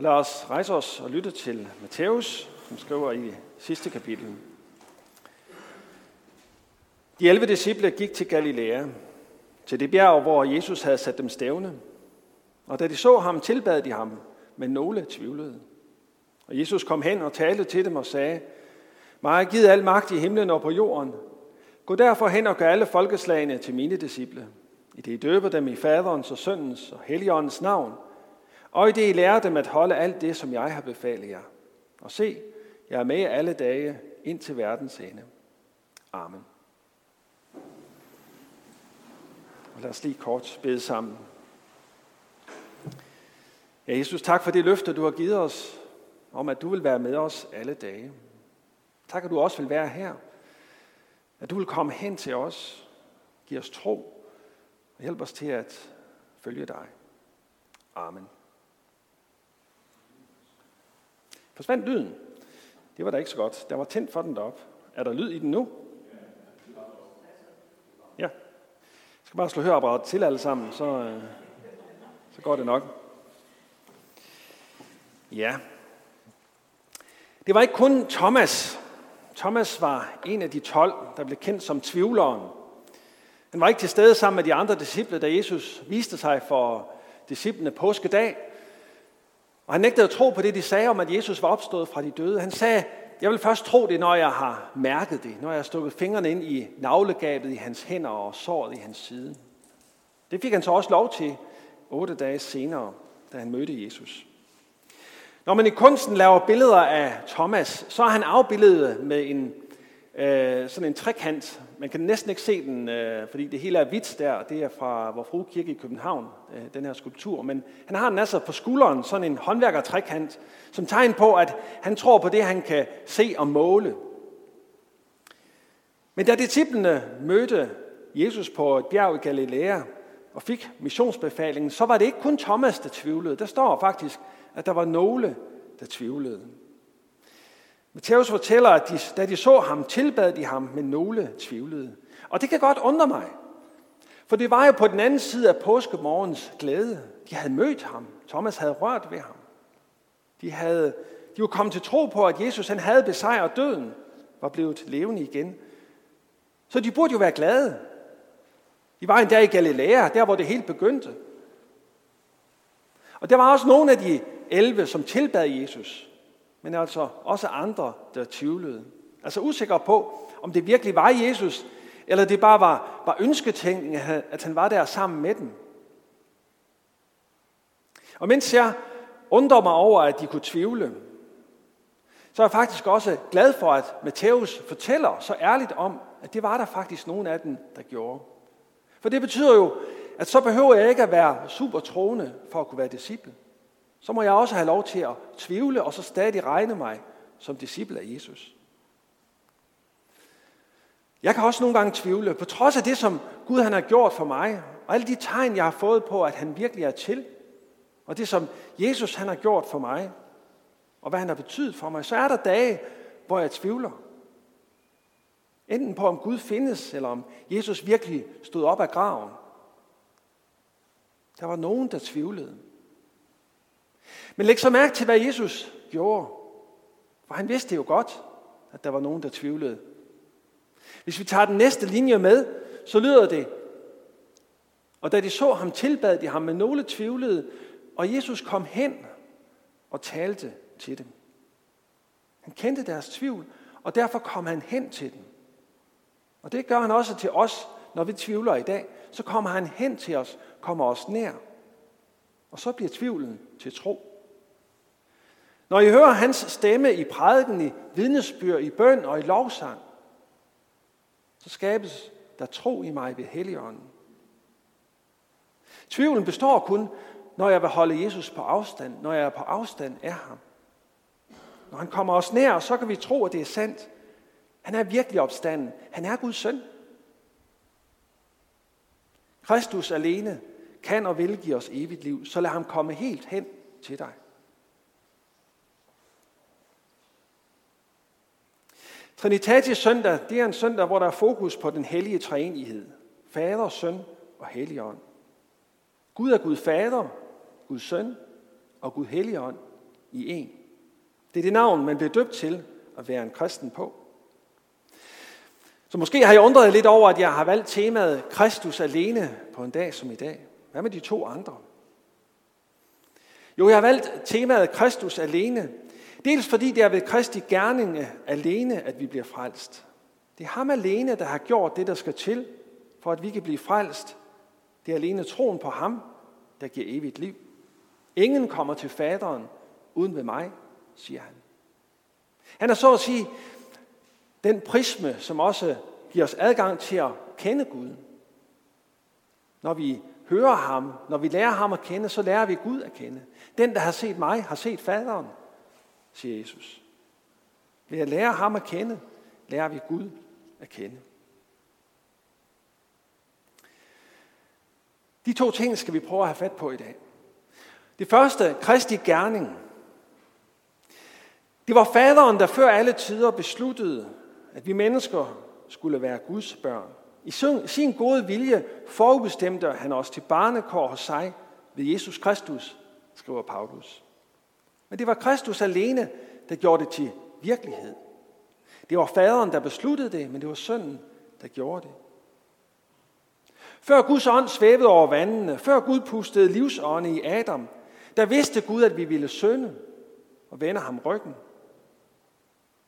Lad os rejse os og lytte til Matthæus, som skriver i sidste kapitel. De 11 disciple gik til Galilea, til det bjerg, hvor Jesus havde sat dem stævne. Og da de så ham, tilbad de ham, men nogle tvivlede. Og Jesus kom hen og talte til dem og sagde, Mig er givet al magt i himlen og på jorden. Gå derfor hen og gør alle folkeslagene til mine disciple. I det I døber dem i faderens og søndens og helligåndens navn. Og i det I lærer dem at holde alt det, som jeg har befalet jer. Og se, jeg er med alle dage ind til verdens ende. Amen. Og lad os lige kort bede sammen. Ja, Jesus, tak for det løfte, du har givet os, om at du vil være med os alle dage. Tak, at du også vil være her. At du vil komme hen til os, give os tro og hjælpe os til at følge dig. Amen. Forsvandt lyden? Det var da ikke så godt. Der var tændt for den derop. Er der lyd i den nu? Ja. Jeg skal bare slå høreapparatet til alle sammen, så, øh, så går det nok. Ja. Det var ikke kun Thomas. Thomas var en af de tolv, der blev kendt som tvivleren. Han var ikke til stede sammen med de andre disciple, da Jesus viste sig for disciplene påskedag. Og han nægtede at tro på det, de sagde om, at Jesus var opstået fra de døde. Han sagde, jeg vil først tro det, når jeg har mærket det, når jeg har stukket fingrene ind i navlegabet i hans hænder og såret i hans side. Det fik han så også lov til otte dage senere, da han mødte Jesus. Når man i kunsten laver billeder af Thomas, så er han afbildet med en, øh, sådan en trekant. Man kan næsten ikke se den, øh, fordi det hele er hvidt der. Det er fra Vor Frue Kirke i København, øh, den her skulptur. Men han har den altså på skulderen, sådan en håndværkertrækant, som tegn på, at han tror på det, han kan se og måle. Men da disciplene mødte Jesus på et bjerg i Galilea og fik missionsbefalingen, så var det ikke kun Thomas, der tvivlede. Der står faktisk, at der var nogle, der tvivlede. Matthæus fortæller, at de, da de så ham, tilbad de ham, men nogle tvivlede. Og det kan godt undre mig. For det var jo på den anden side af påskemorgens glæde. De havde mødt ham. Thomas havde rørt ved ham. De, havde, de var kommet til tro på, at Jesus han havde besejret døden, var blevet levende igen. Så de burde jo være glade. De var endda i Galilea, der hvor det helt begyndte. Og der var også nogle af de 11, som tilbad Jesus, men altså også andre, der tvivlede. Altså usikre på, om det virkelig var Jesus, eller det bare var, var ønsketænkning, at han var der sammen med dem. Og mens jeg undrer mig over, at de kunne tvivle, så er jeg faktisk også glad for, at Matthæus fortæller så ærligt om, at det var der faktisk nogen af dem, der gjorde. For det betyder jo, at så behøver jeg ikke at være super troende for at kunne være disciple så må jeg også have lov til at tvivle og så stadig regne mig som disciple af Jesus. Jeg kan også nogle gange tvivle, på trods af det, som Gud han har gjort for mig, og alle de tegn, jeg har fået på, at han virkelig er til, og det, som Jesus han har gjort for mig, og hvad han har betydet for mig, så er der dage, hvor jeg tvivler. Enten på, om Gud findes, eller om Jesus virkelig stod op af graven. Der var nogen, der tvivlede. Men læg så mærke til, hvad Jesus gjorde. For han vidste jo godt, at der var nogen, der tvivlede. Hvis vi tager den næste linje med, så lyder det, og da de så ham, tilbad de ham, men nogle tvivlede, og Jesus kom hen og talte til dem. Han kendte deres tvivl, og derfor kom han hen til dem. Og det gør han også til os, når vi tvivler i dag. Så kommer han hen til os, kommer os nær. Og så bliver tvivlen til tro. Når I hører hans stemme i prædiken, i vidnesbyrd, i bøn og i lovsang, så skabes der tro i mig ved Helligånden. Tvivlen består kun, når jeg vil holde Jesus på afstand, når jeg er på afstand af ham. Når han kommer os nær, så kan vi tro, at det er sandt. Han er virkelig opstanden. Han er Guds søn. Kristus alene kan og vil give os evigt liv, så lad ham komme helt hen til dig. Trinitatis søndag, det er en søndag, hvor der er fokus på den hellige treenighed. Fader, søn og helligånd. Gud er Gud fader, Gud søn og Gud helligånd i en. Det er det navn, man bliver døbt til at være en kristen på. Så måske har jeg undret lidt over, at jeg har valgt temaet Kristus alene på en dag som i dag. Hvad med de to andre? Jo, jeg har valgt temaet Kristus alene. Dels fordi det er ved Kristi gerning alene, at vi bliver frelst. Det er ham alene, der har gjort det, der skal til, for at vi kan blive frelst. Det er alene troen på ham, der giver evigt liv. Ingen kommer til faderen uden ved mig, siger han. Han er så at sige den prisme, som også giver os adgang til at kende Gud. Når vi hører ham, når vi lærer ham at kende, så lærer vi Gud at kende. Den, der har set mig, har set faderen, siger Jesus. Ved at lære ham at kende, lærer vi Gud at kende. De to ting skal vi prøve at have fat på i dag. Det første, Kristi gerning. Det var faderen, der før alle tider besluttede, at vi mennesker skulle være Guds børn. I sin gode vilje forudbestemte han os til barnekår hos sig ved Jesus Kristus, skriver Paulus. Men det var Kristus alene, der gjorde det til virkelighed. Det var faderen, der besluttede det, men det var sønnen, der gjorde det. Før Guds ånd svævede over vandene, før Gud pustede livsånde i Adam, der vidste Gud, at vi ville synde og vende ham ryggen.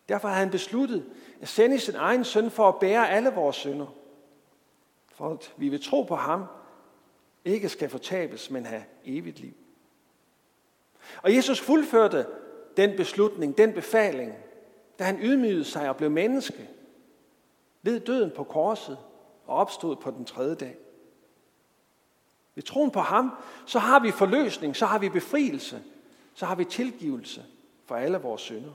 Derfor havde han besluttet at sende sin egen søn for at bære alle vores synder. For at vi vil tro på ham, ikke skal fortabes, men have evigt liv. Og Jesus fuldførte den beslutning, den befaling, da han ydmygede sig og blev menneske, ved døden på korset og opstod på den tredje dag. Ved troen på ham, så har vi forløsning, så har vi befrielse, så har vi tilgivelse for alle vores synder.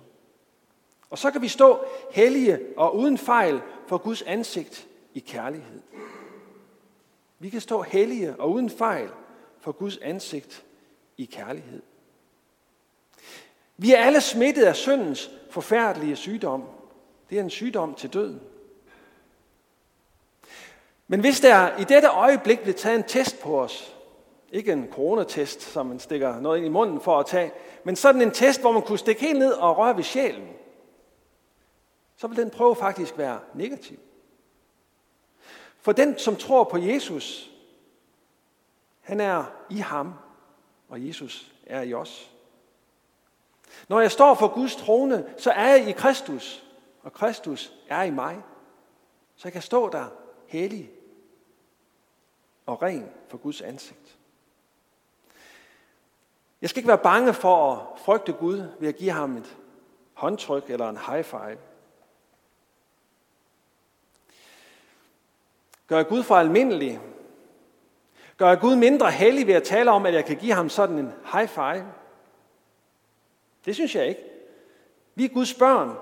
Og så kan vi stå hellige og uden fejl for Guds ansigt i kærlighed. Vi kan stå hellige og uden fejl for Guds ansigt i kærlighed. Vi er alle smittet af syndens forfærdelige sygdom. Det er en sygdom til døden. Men hvis der i dette øjeblik blev taget en test på os, ikke en coronatest, som man stikker noget ind i munden for at tage, men sådan en test, hvor man kunne stikke helt ned og røre ved sjælen, så vil den prøve faktisk være negativ. For den, som tror på Jesus, han er i ham, og Jesus er i os. Når jeg står for Guds trone, så er jeg i Kristus, og Kristus er i mig. Så jeg kan stå der hellig og ren for Guds ansigt. Jeg skal ikke være bange for at frygte Gud ved at give ham et håndtryk eller en high five. Gør jeg Gud for almindelig? Gør jeg Gud mindre hellig ved at tale om, at jeg kan give ham sådan en high five? Det synes jeg ikke. Vi er Guds børn,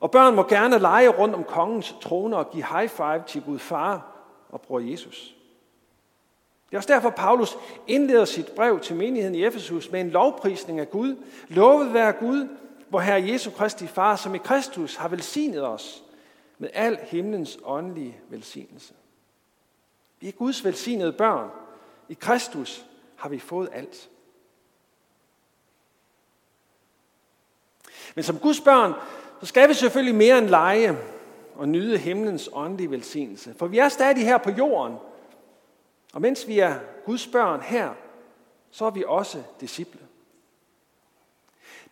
og børn må gerne lege rundt om kongens trone og give high five til Gud far og bror Jesus. Det er også derfor, Paulus indleder sit brev til menigheden i Efesus med en lovprisning af Gud. Lovet være Gud, hvor Herre Jesu Kristi Far, som i Kristus har velsignet os med al himlens åndelige velsignelse. Vi er Guds velsignede børn. I Kristus har vi fået alt. Men som Guds børn, så skal vi selvfølgelig mere end lege og nyde himlens åndelige velsignelse. For vi er stadig her på jorden. Og mens vi er Guds børn her, så er vi også disciple.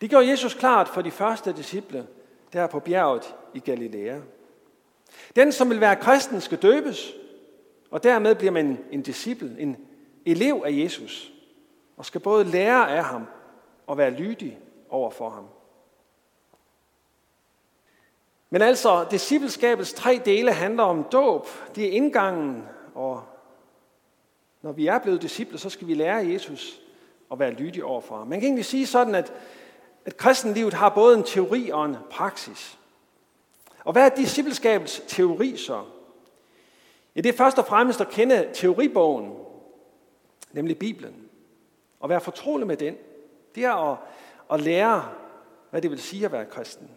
Det gjorde Jesus klart for de første disciple der på bjerget i Galilea. Den, som vil være kristen, skal døbes, og dermed bliver man en disciple, en elev af Jesus, og skal både lære af ham og være lydig over for ham. Men altså, discipleskabets tre dele handler om dåb. Det er indgangen, og når vi er blevet disciple, så skal vi lære Jesus og være lydige over for ham. Man kan egentlig sige sådan, at, at kristenlivet har både en teori og en praksis. Og hvad er discipleskabets teori så? Ja, det er først og fremmest at kende teoribogen, nemlig Bibelen, og være fortrolig med den. Det er at, at lære, hvad det vil sige at være kristen.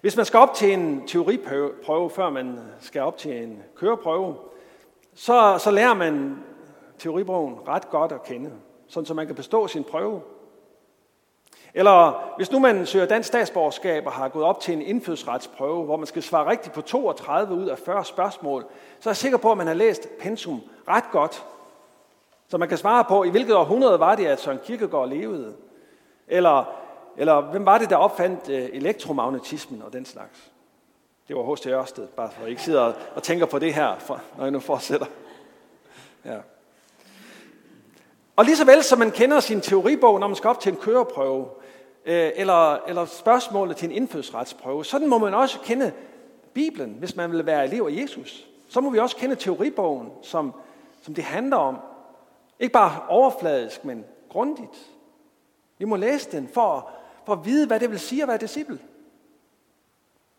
Hvis man skal op til en teoriprøve, før man skal op til en køreprøve, så, så lærer man teoribogen ret godt at kende, sådan så man kan bestå sin prøve. Eller hvis nu man søger dansk statsborgerskab og har gået op til en indfødsretsprøve, hvor man skal svare rigtigt på 32 ud af 40 spørgsmål, så er jeg sikker på, at man har læst pensum ret godt. Så man kan svare på, i hvilket århundrede var det, at Søren Kierkegaard levede? Eller, eller hvem var det, der opfandt øh, elektromagnetismen og den slags? Det var H.C. Ørsted, bare for at I ikke sidder og tænker på det her, når jeg nu fortsætter. Ja. Og lige så vel som man kender sin teoribog, når man skal op til en køreprøve, Øh, eller, eller spørgsmålet til en indfødsretsprøve, sådan må man også kende Bibelen, hvis man vil være elev af Jesus. Så må vi også kende teoribogen, som, som det handler om. Ikke bare overfladisk, men grundigt. Vi må læse den for, for at vide, hvad det vil sige at være disciple.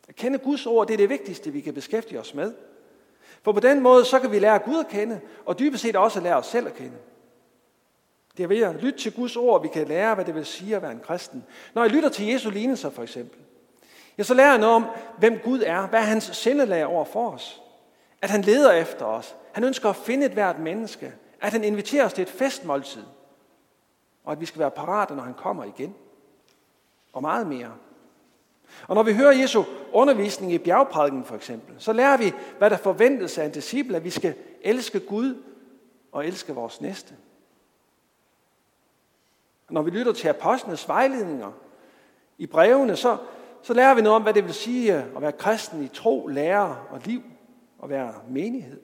At kende Guds ord, det er det vigtigste, vi kan beskæftige os med. For på den måde, så kan vi lære Gud at kende, og dybest set også lære os selv at kende. Det er ved at lytte til Guds ord, vi kan lære, hvad det vil sige at være en kristen. Når jeg lytter til Jesu lignelser for eksempel, ja, så lærer jeg noget om, hvem Gud er, hvad er hans sindelag over for os. At han leder efter os. Han ønsker at finde et hvert menneske. At han inviterer os til et festmåltid. Og at vi skal være parate, når han kommer igen. Og meget mere. Og når vi hører Jesu undervisning i bjergprædiken for eksempel, så lærer vi, hvad der forventes af en disciple, at vi skal elske Gud og elske vores næste. Når vi lytter til apostlenes vejledninger i brevene, så, så lærer vi noget om, hvad det vil sige at være kristen i tro, lære og liv og være menighed.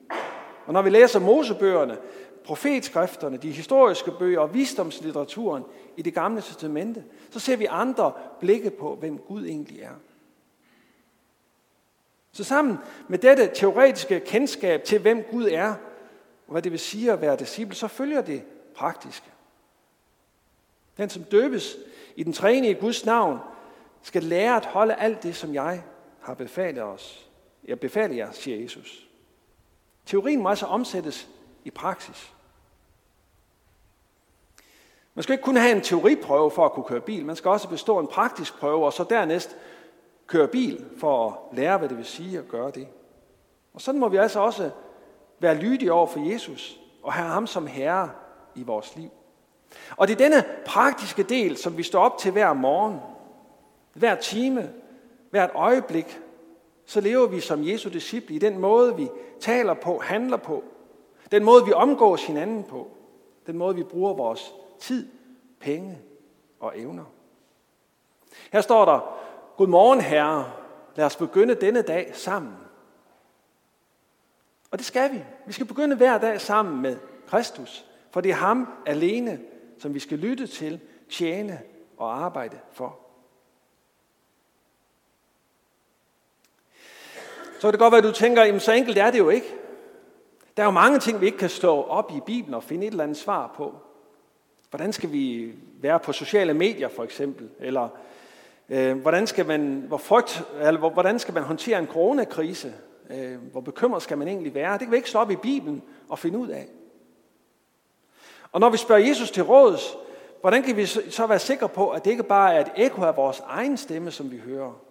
Og når vi læser Mosebøgerne, profetskrifterne, de historiske bøger og visdomslitteraturen i det gamle testamente, så ser vi andre blikke på, hvem Gud egentlig er. Så sammen med dette teoretiske kendskab til, hvem Gud er, og hvad det vil sige at være disciple, så følger det praktiske. Den, som døbes i den træne i Guds navn, skal lære at holde alt det, som jeg har befalet os. Jeg befaler jer, siger Jesus. Teorien må altså omsættes i praksis. Man skal ikke kun have en teoriprøve for at kunne køre bil. Man skal også bestå en praktisk prøve, og så dernæst køre bil for at lære, hvad det vil sige at gøre det. Og sådan må vi altså også være lydige over for Jesus og have ham som herre i vores liv. Og det er denne praktiske del, som vi står op til hver morgen, hver time, hvert øjeblik, så lever vi som Jesu disciple i den måde, vi taler på, handler på, den måde, vi omgås hinanden på, den måde, vi bruger vores tid, penge og evner. Her står der, Godmorgen herre, lad os begynde denne dag sammen. Og det skal vi. Vi skal begynde hver dag sammen med Kristus, for det er ham alene, som vi skal lytte til, tjene og arbejde for. Så kan det godt være, at du tænker, jamen så enkelt er det jo ikke. Der er jo mange ting, vi ikke kan stå op i Bibelen og finde et eller andet svar på. Hvordan skal vi være på sociale medier for eksempel? Eller øh, hvordan, skal man, hvor frygt, eller, hvordan skal man håndtere en coronakrise? Øh, hvor bekymret skal man egentlig være? Det kan vi ikke slå op i Bibelen og finde ud af. Og når vi spørger Jesus til råds, hvordan kan vi så være sikre på, at det ikke bare er et ekko af vores egen stemme, som vi hører?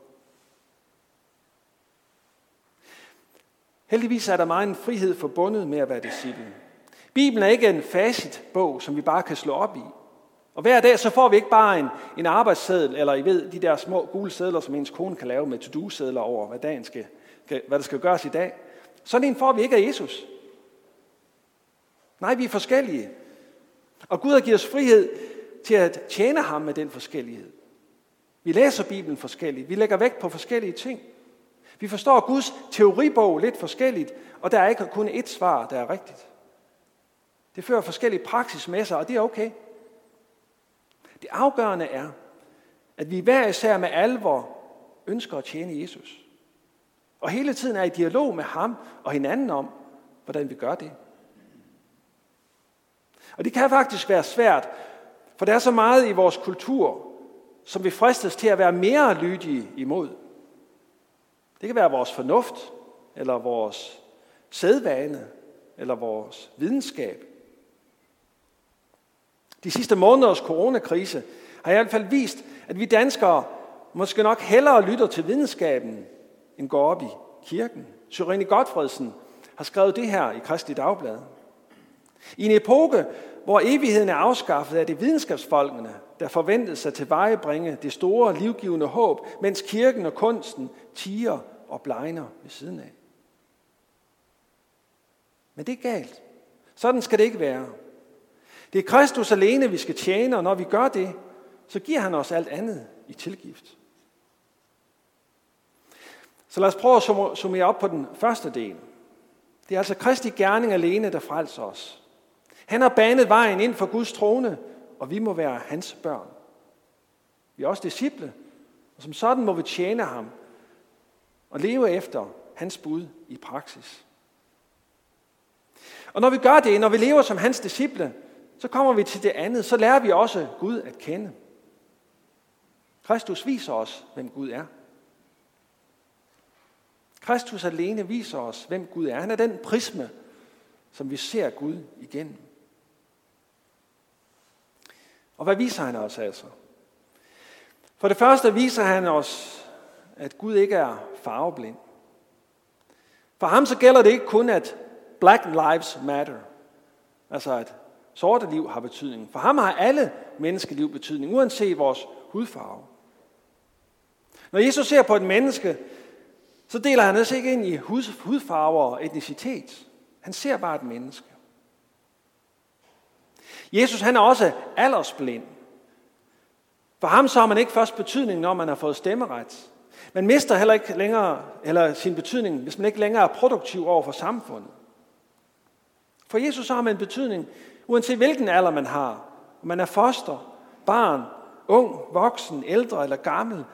Heldigvis er der meget en frihed forbundet med at være disciple. Bibelen er ikke en facitbog, som vi bare kan slå op i. Og hver dag så får vi ikke bare en, en arbejdsseddel, eller I ved, de der små gule sedler, som ens kone kan lave med to-do-sedler over, hvad, dagen skal, hvad der skal gøres i dag. Sådan en får vi ikke af Jesus. Nej, vi er forskellige. Og Gud har givet os frihed til at tjene ham med den forskellighed. Vi læser Bibelen forskelligt. Vi lægger vægt på forskellige ting. Vi forstår Guds teoribog lidt forskelligt, og der er ikke kun ét svar, der er rigtigt. Det fører forskellige praksis med sig, og det er okay. Det afgørende er, at vi hver især med alvor ønsker at tjene Jesus. Og hele tiden er i dialog med ham og hinanden om, hvordan vi gør det. Og det kan faktisk være svært, for der er så meget i vores kultur, som vi fristes til at være mere lydige imod. Det kan være vores fornuft, eller vores sædvane, eller vores videnskab. De sidste måneders coronakrise har i hvert fald vist, at vi danskere måske nok hellere lytter til videnskaben, end går op i kirken. Syrene Godfredsen har skrevet det her i Kristelig Dagblad. I en epoke, hvor evigheden er afskaffet, er det videnskabsfolkene, der forventede sig til vejebringe det store livgivende håb, mens kirken og kunsten tiger og blegner ved siden af. Men det er galt. Sådan skal det ikke være. Det er Kristus alene, vi skal tjene, og når vi gør det, så giver han os alt andet i tilgift. Så lad os prøve at summere op på den første del. Det er altså Kristi gerning alene, der frelser os. Han har banet vejen ind for Guds trone, og vi må være hans børn. Vi er også disciple, og som sådan må vi tjene ham og leve efter hans bud i praksis. Og når vi gør det, når vi lever som hans disciple, så kommer vi til det andet. Så lærer vi også Gud at kende. Kristus viser os, hvem Gud er. Kristus alene viser os, hvem Gud er. Han er den prisme, som vi ser Gud igennem. Og hvad viser han os altså? For det første viser han os, at Gud ikke er farveblind. For ham så gælder det ikke kun, at Black Lives Matter. Altså at sorte liv har betydning. For ham har alle menneskeliv betydning, uanset vores hudfarve. Når Jesus ser på et menneske, så deler han altså ikke ind i hudfarver og etnicitet. Han ser bare et menneske. Jesus han er også aldersblind. For ham så har man ikke først betydning, når man har fået stemmeret. Man mister heller ikke længere eller sin betydning, hvis man ikke længere er produktiv over for samfundet. For Jesus har man en betydning, uanset hvilken alder man har. Om man er foster, barn, ung, voksen, ældre eller gammel.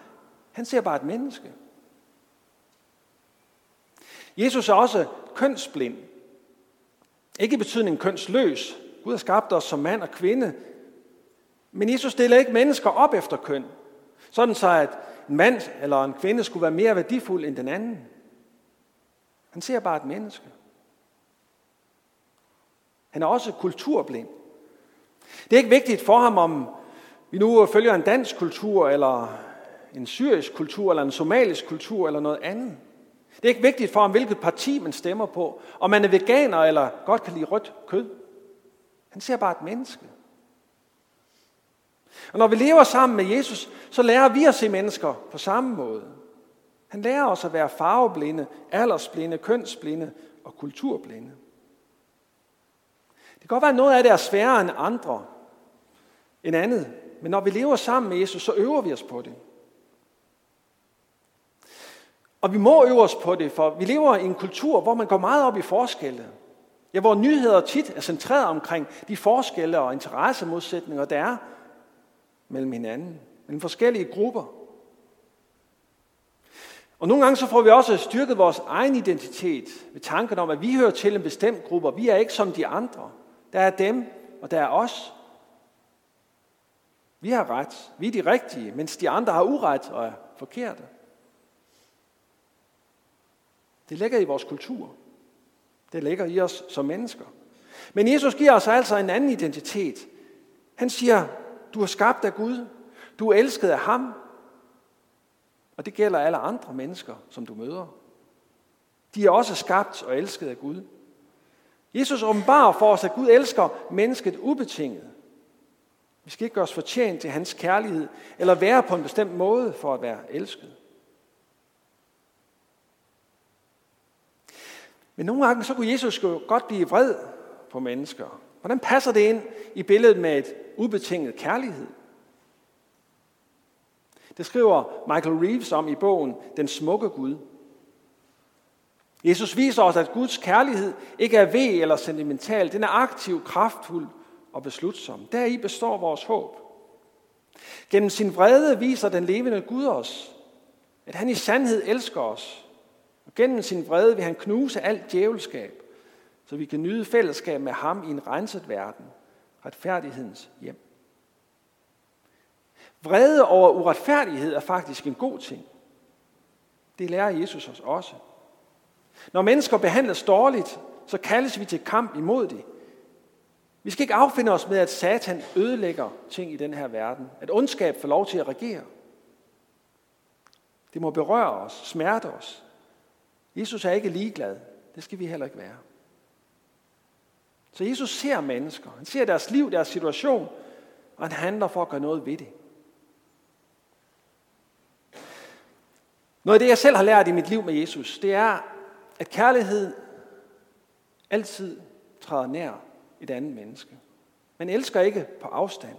Han ser bare et menneske. Jesus er også kønsblind. Ikke i betydning kønsløs. Gud har skabt os som mand og kvinde. Men Jesus stiller ikke mennesker op efter køn. Sådan så, at en mand eller en kvinde skulle være mere værdifuld end den anden. Han ser bare et menneske. Han er også kulturblind. Det er ikke vigtigt for ham, om vi nu følger en dansk kultur, eller en syrisk kultur, eller en somalisk kultur, eller noget andet. Det er ikke vigtigt for ham, hvilket parti man stemmer på, om man er veganer, eller godt kan lide rødt kød. Han ser bare et menneske. Og når vi lever sammen med Jesus, så lærer vi at se mennesker på samme måde. Han lærer os at være farveblinde, aldersblinde, kønsblinde og kulturblinde. Det kan godt være, at noget af det er sværere end andre, end andet. Men når vi lever sammen med Jesus, så øver vi os på det. Og vi må øve os på det, for vi lever i en kultur, hvor man går meget op i forskelle. Ja, hvor nyheder tit er centreret omkring de forskelle og interessemodsætninger, der er mellem hinanden, mellem forskellige grupper. Og nogle gange så får vi også styrket vores egen identitet ved tanken om, at vi hører til en bestemt gruppe, vi er ikke som de andre. Der er dem, og der er os. Vi har ret, vi er de rigtige, mens de andre har uret og er forkerte. Det ligger i vores kultur. Det ligger i os som mennesker. Men Jesus giver os altså en anden identitet. Han siger, du er skabt af Gud. Du er elsket af ham. Og det gælder alle andre mennesker, som du møder. De er også skabt og elsket af Gud. Jesus åbenbarer for os, at Gud elsker mennesket ubetinget. Vi skal ikke gøre os fortjent til hans kærlighed, eller være på en bestemt måde for at være elsket. Men nogle gange så kunne Jesus jo godt blive vred på mennesker. Hvordan passer det ind i billedet med et ubetinget kærlighed? Det skriver Michael Reeves om i bogen Den smukke Gud. Jesus viser os, at Guds kærlighed ikke er ved eller sentimental. Den er aktiv, kraftfuld og beslutsom. Deri består vores håb. Gennem sin vrede viser den levende Gud os, at han i sandhed elsker os. Og gennem sin vrede vil han knuse alt djævelskab, så vi kan nyde fællesskab med ham i en renset verden, retfærdighedens hjem. Vrede over uretfærdighed er faktisk en god ting. Det lærer Jesus os også. Når mennesker behandles dårligt, så kaldes vi til kamp imod det. Vi skal ikke affinde os med, at Satan ødelægger ting i den her verden. At ondskab får lov til at regere. Det må berøre os, smerte os. Jesus er ikke ligeglad. Det skal vi heller ikke være. Så Jesus ser mennesker. Han ser deres liv, deres situation, og han handler for at gøre noget ved det. Noget af det, jeg selv har lært i mit liv med Jesus, det er, at kærlighed altid træder nær et andet menneske. Man elsker ikke på afstand.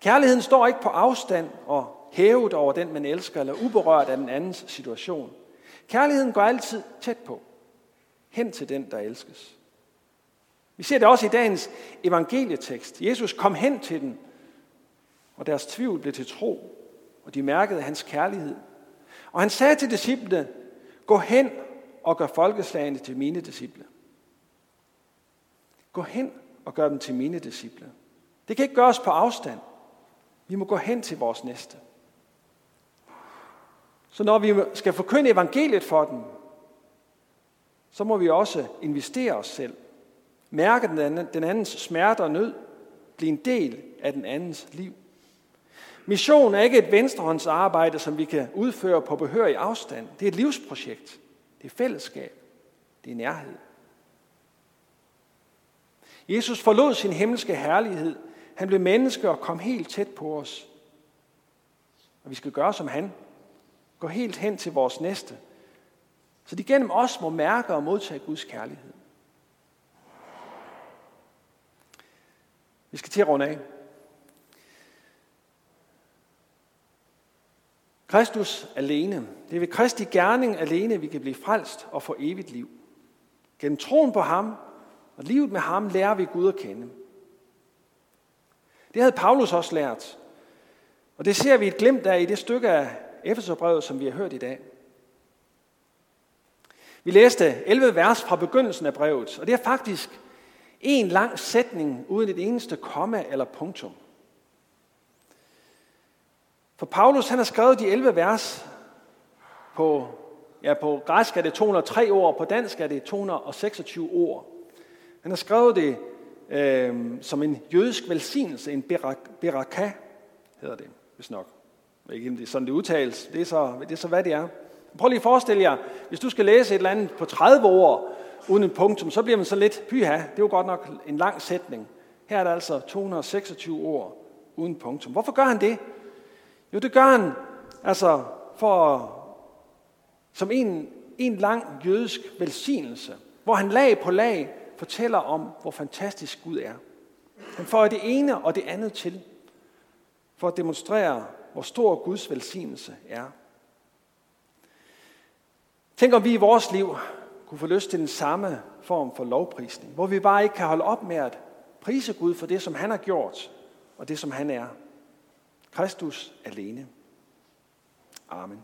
Kærligheden står ikke på afstand og hævet over den, man elsker, eller uberørt af den andens situation. Kærligheden går altid tæt på, hen til den, der elskes. Vi ser det også i dagens evangelietekst. Jesus kom hen til dem, og deres tvivl blev til tro, og de mærkede hans kærlighed. Og han sagde til disciplene, gå hen og gør folkeslagene til mine disciple. Gå hen og gør dem til mine disciple. Det kan ikke gøres på afstand. Vi må gå hen til vores næste. Så når vi skal forkynde evangeliet for dem, så må vi også investere os selv. Mærke den andens smerte og nød. Blive en del af den andens liv. Mission er ikke et venstrehåndsarbejde, som vi kan udføre på behørig afstand. Det er et livsprojekt. Det er fællesskab. Det er nærhed. Jesus forlod sin himmelske herlighed. Han blev menneske og kom helt tæt på os. Og vi skal gøre som han. Gå helt hen til vores næste. Så de gennem os må mærke og modtage Guds kærlighed. Vi skal til at runde af. Kristus alene. Det er ved Kristi gerning alene, vi kan blive frelst og få evigt liv. Gennem troen på ham og livet med ham lærer vi Gud at kende. Det havde Paulus også lært. Og det ser vi et glimt af i det stykke af Efeserbrevet, som vi har hørt i dag. Vi læste 11 vers fra begyndelsen af brevet, og det er faktisk en lang sætning uden et eneste komma eller punktum. For Paulus han har skrevet de 11 vers på, ja, på græsk er det 203 ord, på dansk er det 226 ord. Han har skrevet det øh, som en jødisk velsignelse, en beraka, hedder det, hvis nok. Jeg ikke, om det er sådan, det udtales. Det er, så, det er så, hvad det er. Prøv lige at forestille jer, hvis du skal læse et eller andet på 30 ord, uden en punktum, så bliver man så lidt, pyha, det er jo godt nok en lang sætning. Her er der altså 226 ord uden punktum. Hvorfor gør han det? Jo, det gør han altså for, som en, en lang jødisk velsignelse, hvor han lag på lag fortæller om, hvor fantastisk Gud er. Han får det ene og det andet til, for at demonstrere, hvor stor Guds velsignelse er. Tænk om vi i vores liv kunne få lyst til den samme form for lovprisning, hvor vi bare ikke kan holde op med at prise Gud for det, som han har gjort, og det, som han er. Kristus alene. Amen.